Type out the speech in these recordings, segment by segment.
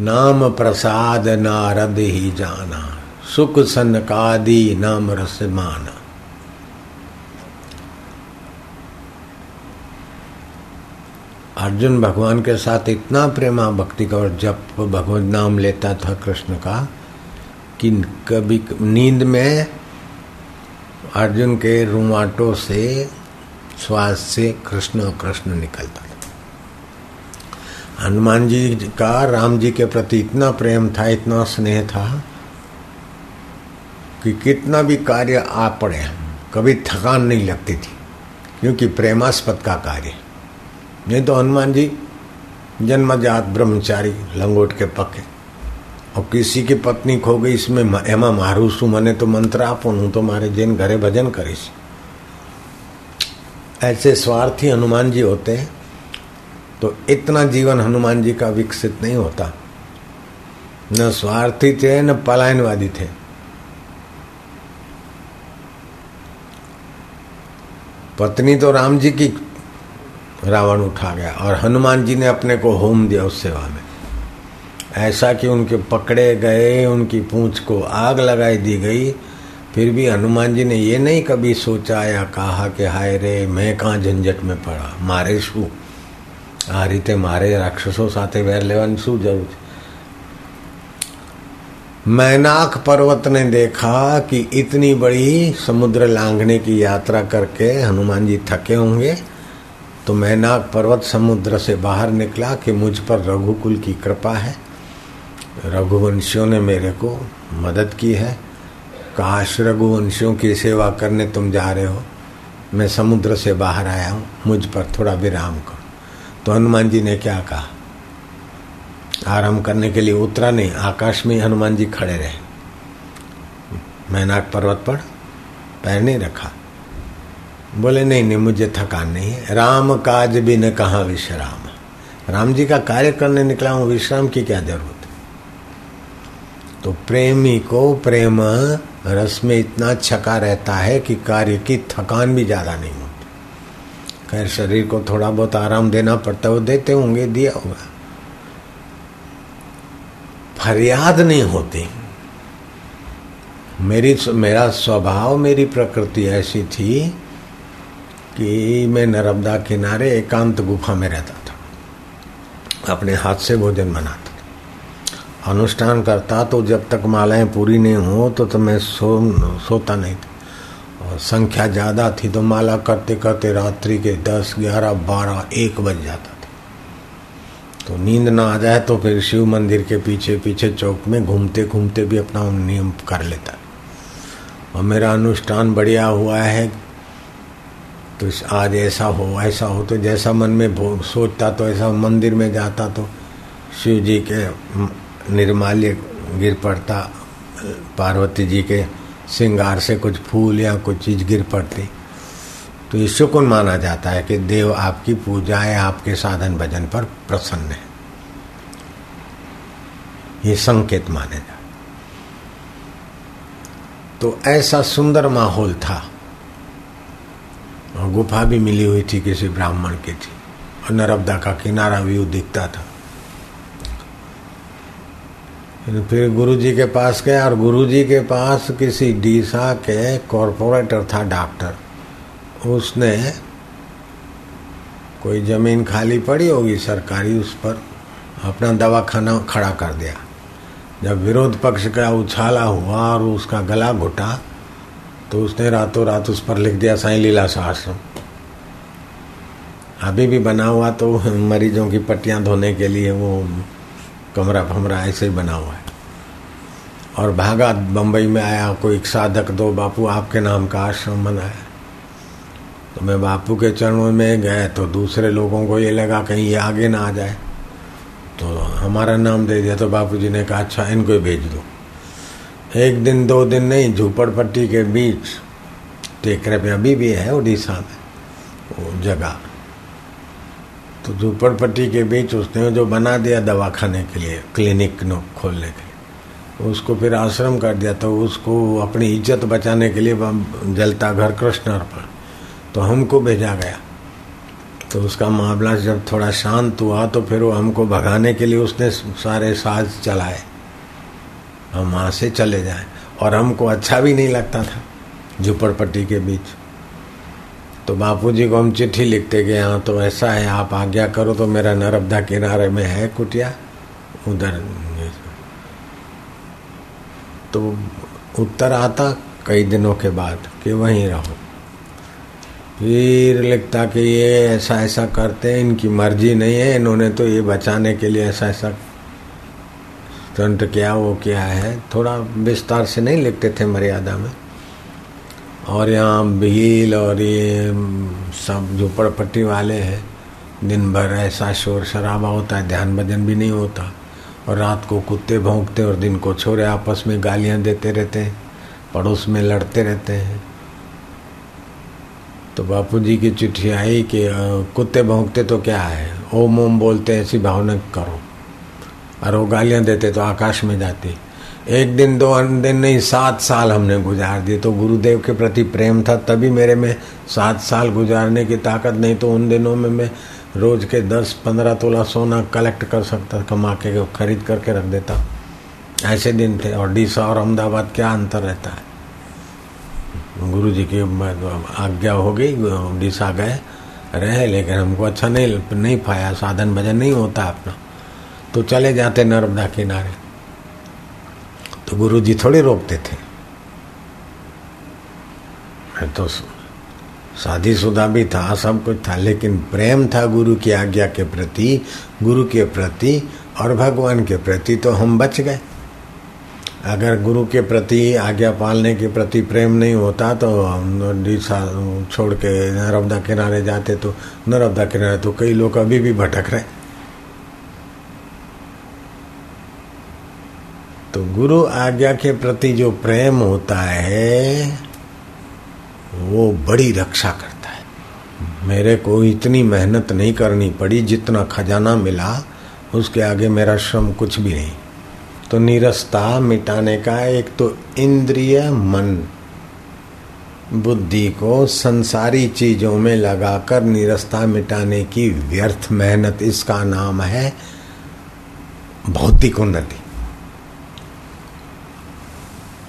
नाम प्रसाद नारद ही जाना, सुख सनकादि नाम रस माना। अर्जुन भगवान के साथ इतना प्रेमा भक्ति का, और जब भगवत नाम लेता था कृष्ण का, कि कभी नींद में अर्जुन के रुमाटों से श्वास से कृष्ण कृष्ण निकलता। हनुमान जी का, राम जी के प्रति इतना प्रेम था, इतना स्नेह था कि कितना भी कार्य आ पड़े, कभी थकान नहीं लगती थी, क्योंकि प्रेमास्पद का कार्य नहीं तो हनुमान जी जन्मजात ब्रह्मचारी, लंगोट के पके और किसी की पत्नी खो गई, इसमें एमा मारू सु मने तो मंत्र आपो हूँ तो मारे जिन घरे भजन करीश ऐसे स्वार्थी हनुमान जी होते हैं तो इतना जीवन हनुमान जी का विकसित नहीं होता। न स्वार्थी थे, न पलायनवादी थे। पत्नी तो राम जी की रावण उठा गया और हनुमान जी ने अपने को होम दिया उस सेवा में। ऐसा कि उनके पकड़े गए, उनकी पूंछ को आग लगाई दी गई, फिर भी हनुमान जी ने ये नहीं कभी सोचा या कहा कि हाय रे, मैं कहाँ झंझट में पड़ा, मारे शू? आ रीते मारे રાક્ષસો સાથે વેર લેવાની શું જરૂર છે मैनाक पर्वत ने देखा कि इतनी बड़ी समुद्र लांघने की यात्रा करके हनुमान जी थके होंगे तो मैनाक पर्वत समुद्र से बाहर निकला कि मुझ पर रघुकुल की कृपा है रघुवंशियों ने मेरे को मदद की है काश रघुवंशियों की सेवा करने तुम जा रहे हो मैं समुद्र से बाहर आया हूँ मुझ पर थोड़ा विराम करो तो हनुमान जी ने क्या कहा? आराम करने के लिए उतरा नहीं, आकाश में हनुमान जी खड़े रहे। मैनाक पर्वत पर पैर नहीं रखा। बोले, नहीं नहीं, मुझे थकान नहीं है। राम काज भी न कहा विश्राम? राम जी का कार्य करने निकला हूँ, विश्राम की क्या ज़रूरत है? तो प्रेमी को प्रेम, रस में इतना छका रहता है कि कार्य की थकान भी ज़्यादा नहीं खैर शरीर को थोड़ा बहुत आराम देना पड़ता है वो देते होंगे दिया होगा। फरियाद नहीं होती। मेरी मेरा स्वभाव मेरी प्रकृति ऐसी थी कि मैं नर्मदा किनारे एकांत गुफा में रहता था। अपने हाथ से भोजन बनाता अनुष्ठान करता तो जब तक मालाएँ पूरी नहीं हो तो, तो मैं सो सोता नहीं था। संख्या ज़्यादा थी तो माला करते करते रात्रि के दस, ग्यारह, बारह, एक बज जाता था। तो नींद ना आ जाए तो फिर शिव मंदिर के पीछे पीछे चौक में घूमते घूमते भी अपना नियम कर लेता और मेरा अनुष्ठान बढ़िया हुआ है तो आज ऐसा हो ऐसा हो तो जैसा मन में सोचता तो ऐसा मंदिर में जाता तो शिव जी के निर्माल्य गिर पड़ता, पार्वती जी के श्रृंगार से कुछ फूल या कुछ चीज़ गिर पड़ती। तो ये शुकुन माना जाता है कि देव आपकी पूजा है आपके साधन भजन पर प्रसन्न है? ये संकेत माने जा तो ऐसा सुंदर माहौल था। और गुफा भी मिली हुई थी, किसी ब्राह्मण की थी। और नर्मदा का किनारा व्यू दिखता था। फिर गुरुजी के पास गए और गुरुजी के पास किसी डीसा के कॉरपोरेटर था डॉक्टर उसने कोई ज़मीन खाली पड़ी होगी सरकारी उस पर, अपना दवाखाना खड़ा कर दिया। जब विरोध पक्ष का उछाला हुआ और उसका गला घुटा तो उसने रातों रात उस पर लिख दिया, साई लीला आश्रम अभी भी बना हुआ तो मरीजों की पट्टियाँ धोने के लिए वो कमरा फमरा ऐसे ही बना हुआ है। और भागा बम्बई में आया, कोई साधक, दो बापू, आपके नाम का आश्रम बनाया तो मैं बापू के चरणों में गए तो दूसरे लोगों को ये लगा, कहीं ये आगे ना आ जाए। तो हमारा नाम दे दिया तो बापू जी ने कहा अच्छा इनको भेज दो। एक दिन, दो दिन नहीं झूपड़पट्टी के बीच टेकरे पे अभी भी है उड़ीसा में, वो जगह। तो झूपड़पट्टी के बीच उसने जो बना दिया दवा खाने के लिए, क्लिनिक नो खोलने के लिए, उसको फिर आश्रम कर दिया तो उसको अपनी इज़्ज़त बचाने के लिए जलता घर कृष्ण अर्पण तो हमको भेजा गया। तो उसका मामला जब थोड़ा शांत हुआ तो फिर वो हमको भगाने के लिए उसने सारे साज चलाए। हम वहाँ से चले जाए, और हमको अच्छा भी नहीं लगता था, झुपड़पट्टी के बीच। तो बापूजी को हम चिट्ठी लिखते गए हाँ तो ऐसा है, आप आज्ञा करो तो मेरा नर्मदा किनारे में है कुटिया, उधर तो उत्तर आता कई दिनों के बाद कि वहीं रहो। फिर लिखता कि ये ऐसा ऐसा करते हैं, इनकी मर्ज़ी नहीं है, इन्होंने तो ये बचाने के लिए ऐसा ऐसा स्टंट किया, वो क्या है। थोड़ा विस्तार से नहीं लिखते थे मर्यादा में। और यहाँ भील और ये सब झोपड़पट्टी वाले हैं। दिन भर ऐसा शोर शराबा होता है, ध्यान भजन भी नहीं होता। और रात को कुत्ते भोंकते और दिन को छोरे आपस में गालियाँ देते रहते हैं, पड़ोस में लड़ते रहते हैं। तो बापू जी की चिट्ठी आई कि कुत्ते भोंकते तो क्या है? ओम ओम बोलते ऐसी भावना करो। और वो गालियाँ देते तो आकाश में जाती। एक दिन, दो दिन नहीं, सात साल हमने गुजार दिए। तो गुरुदेव के प्रति प्रेम था, तभी मेरे में सात साल गुजारने की ताकत, नहीं तो उन दिनों में मैं रोज के दस, पंद्रह तोला सोना कलेक्ट कर सकता, कमा के खरीद करके रख देता। ऐसे दिन थे और डीसा और अहमदाबाद क्या अंतर रहता है? गुरु जी की आज्ञा हो गई डीसा गए, रहे, लेकिन हमको अच्छा नहीं नहीं पाया, साधन भजन नहीं होता अपना। तो चले जाते नर्मदा किनारे। तो गुरु जी थोड़े रोकते थे। मैं तो शादीशुदा भी था, सब कुछ था, लेकिन प्रेम था गुरु की आज्ञा के प्रति, गुरु के प्रति और भगवान के प्रति तो हम बच गए। अगर गुरु के प्रति, आज्ञा पालने के प्रति प्रेम नहीं होता तो हम छोड़ के नर्मदा किनारे जाते तो नर्मदा किनारे तो कई लोग अभी भी भटक रहे तो गुरु आज्ञा के प्रति जो प्रेम होता है, वो बड़ी रक्षा करता है। मेरे को इतनी मेहनत नहीं करनी पड़ी, जितना खजाना मिला, उसके आगे मेरा श्रम कुछ भी नहीं। तो निरस्ता मिटाने का एक तो इंद्रिय मन, बुद्धि को संसारी चीज़ों में लगाकर निरस्ता मिटाने की व्यर्थ मेहनत, इसका नाम है भौतिक उन्नति।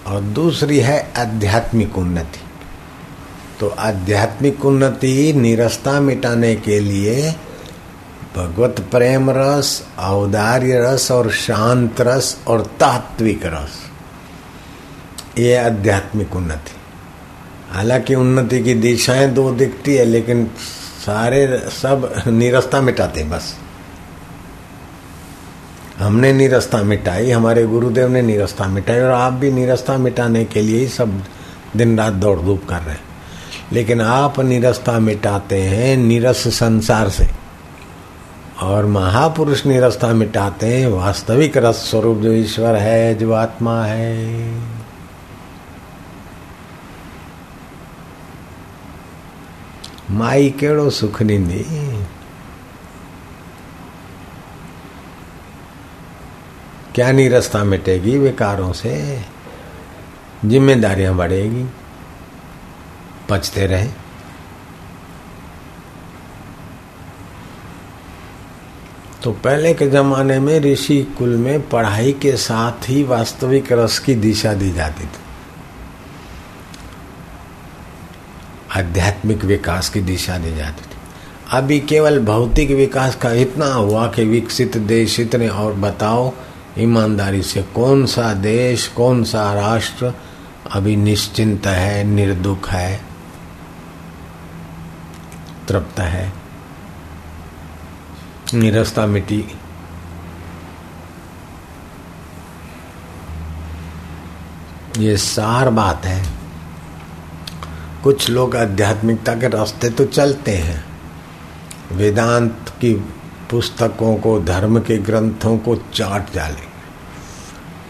और दूसरी है आध्यात्मिक उन्नति। तो आध्यात्मिक उन्नति निरस्ता मिटाने के लिए भगवत प्रेम रस, औदार्य रस और शांत रस और तात्विक रस। ये आध्यात्मिक उन्नति। हालाँकि उन्नति की दिशाएँ दो दिखती है, लेकिन सारे सब निरस्ता मिटाते बस। हमने निरस्ता मिटाई, हमारे गुरुदेव ने निरस्ता मिटाई और आप भी निरस्ता मिटाने के लिए ही सब दिन रात दौड़ धूप कर रहे हैं। लेकिन आप निरस्ता मिटाते हैं निरस संसार से। और महापुरुष निरस्ता मिटाते हैं, वास्तविक रस स्वरूप जो ईश्वर है, जो आत्मा है। माई केड़ो सुख ॾींदी क्या निरस्ता मिटेगी विकारों से? जिम्मेदारियाँ बढ़ेगी। पचते रहे। तो पहले के जमाने में ऋषि कुल में पढ़ाई के साथ ही वास्तविक रस की दिशा दी जाती थी। आध्यात्मिक विकास की दिशा दी जाती थी। अभी केवल भौतिक विकास का इतना हुआ कि विकसित देश इतने और बताओ ईमानदारी से कौन सा देश, कौन सा राष्ट्र अभी निश्चिंत है, निर्दुख है, तृप्त है? निरस्ता मिट्टी ये सार बात है। कुछ लोग आध्यात्मिकता के रास्ते तो चलते हैं। वेदांत की पुस्तकों को, धर्म के ग्रंथों को चाट डालेंगे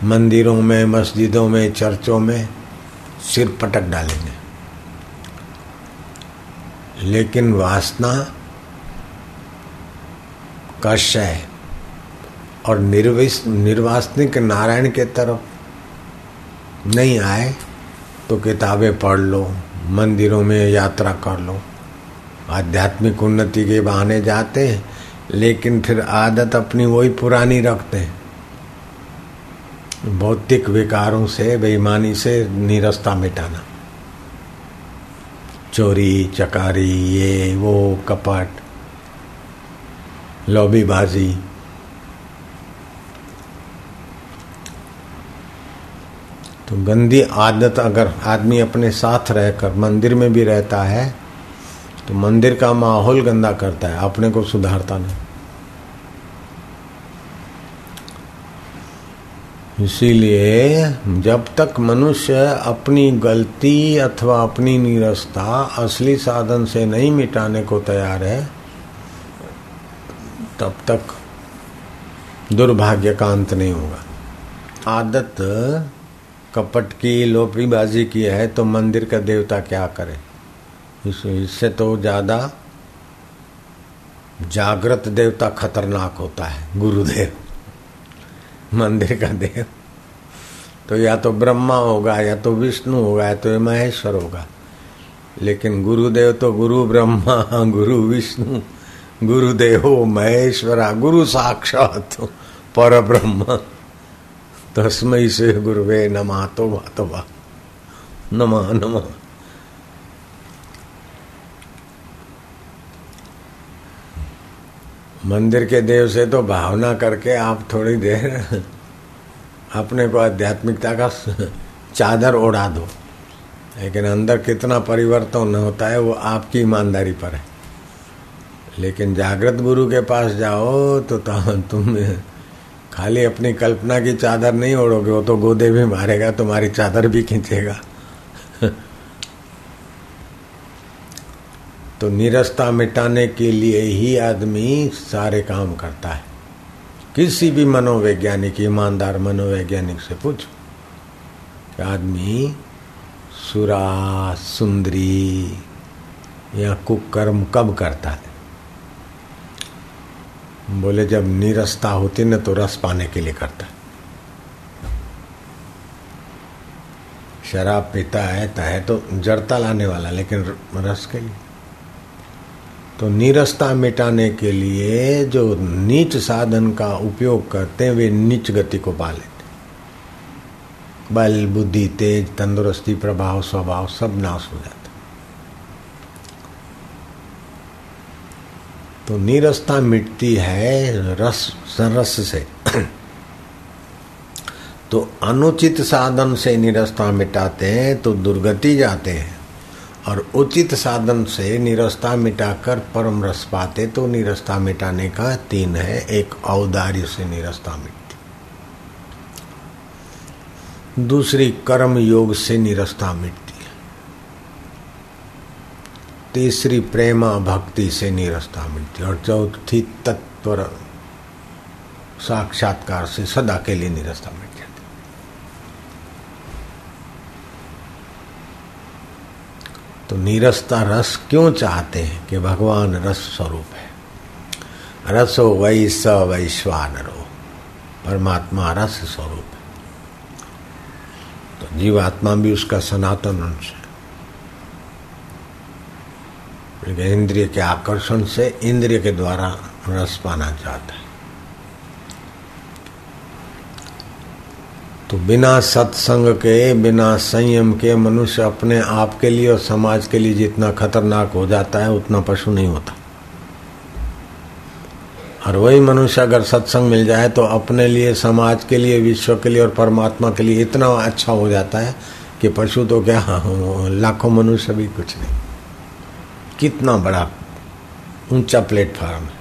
मंदिरों में, मस्जिदों में, चर्चों में सिर पटक डालेंगे। लेकिन वासना का शय और निर्विस, निर्वासनिक नारायण के तरफ़ नहीं आए तो किताबें पढ़ लो, मंदिरों में यात्रा कर लो। आध्यात्मिक उन्नति के बहाने जाते हैं। लेकिन फिर आदत अपनी वही पुरानी रखते हैं। भौतिक विकारों से, बेईमानी से निरस्ता मिटाना। चोरी, चकारी, ये, वो, कपट, लॉबीबाजी। तो गंदी आदत अगर आदमी अपने साथ रहकर, मंदिर में भी रहता है तो मंदिर का माहौल गंदा करता है, अपने को सुधारता नहीं। इसीलिए जब तक मनुष्य अपनी गलती अथवा अपनी निरस्ता असली साधन से नहीं मिटाने को तैयार है, तब तक दुर्भाग्य का अंत नहीं होगा। आदत कपट की लोपीबाजी की है तो मंदिर का देवता क्या करे? इससे तो ज़्यादा जागृत देवता खतरनाक होता है, गुरुदेव। मंदिर का देव। तो या तो ब्रह्मा होगा, या तो विष्णु होगा, या तो महेश्वर होगा। लेकिन गुरुदेव तो गुरु ब्रह्मा, गुरु विष्णु, गुरुदेव महेश्वरा, गुरु साक्षात पर ब्रह्म। तस्मय से गुरुवे नमा तो वा तो वा। नमा नमा। मंदिर के देव से तो भावना करके आप थोड़ी देर अपने को आध्यात्मिकता का चादर ओढ़ा दो। लेकिन अंदर कितना परिवर्तन होता है वो आपकी ईमानदारी पर है। लेकिन जागृत गुरु के पास जाओ तो तुम खाली अपनी कल्पना की चादर नहीं ओढ़ोगे, वो तो गोदे भी मारेगा, तुम्हारी चादर भी खींचेगा। तो निरस्ता मिटाने के लिए ही आदमी सारे काम करता है। किसी भी मनोवैज्ञानिक, ईमानदार मनोवैज्ञानिक से पूछो कि आदमी सुरा, सुंदरी या कुकर्म कब करता है? बोले, जब निरस्ता होती ना तो रस पाने के लिए करता है। शराब पीता है तो है तो जड़ता लाने वाला, लेकिन रस के लिए। तो नीरसता मिटाने के लिए जो नीच साधन का उपयोग करते हैं, वे नीच गति को पा लेते बल, बुद्धि, तेज, तंदुरुस्ती, प्रभाव, स्वभाव सब नाश हो जाता तो नीरसता मिटती है रस, सरस से। तो अनुचित साधन से निरस्ता मिटाते हैं तो दुर्गति जाते हैं। और उचित साधन से निरस्ता मिटाकर परम रस पाते तो निरस्ता मिटाने का तीन है, एक औदार्य से निरस्ता मिटती। दूसरी कर्म योग से निरस्ता मिटती तीसरी प्रेमा भक्ति से निरस्ता मिटती और चौथी तत्पर साक्षात्कार से सदा के लिए निरस्ता मिटती तो नीरसता रस क्यों चाहते हैं कि भगवान रस स्वरूप है? रसो वही स वैश्वानरो, परमात्मा रस स्वरूप है। तो जीवात्मा भी उसका सनातन अंश है। इंद्रिय के आकर्षण से इंद्रिय के द्वारा रस पाना चाहता है। तो बिना सत्संग के, बिना संयम के मनुष्य अपने आप के लिए और समाज के लिए जितना खतरनाक हो जाता है, उतना पशु नहीं होता। और वही मनुष्य अगर सत्संग मिल जाए तो अपने लिए, समाज के लिए, विश्व के लिए और परमात्मा के लिए इतना अच्छा हो जाता है कि पशु तो क्या, लाखों मनुष्य भी कुछ नहीं। कितना बड़ा ऊँचा प्लेटफॉर्म है।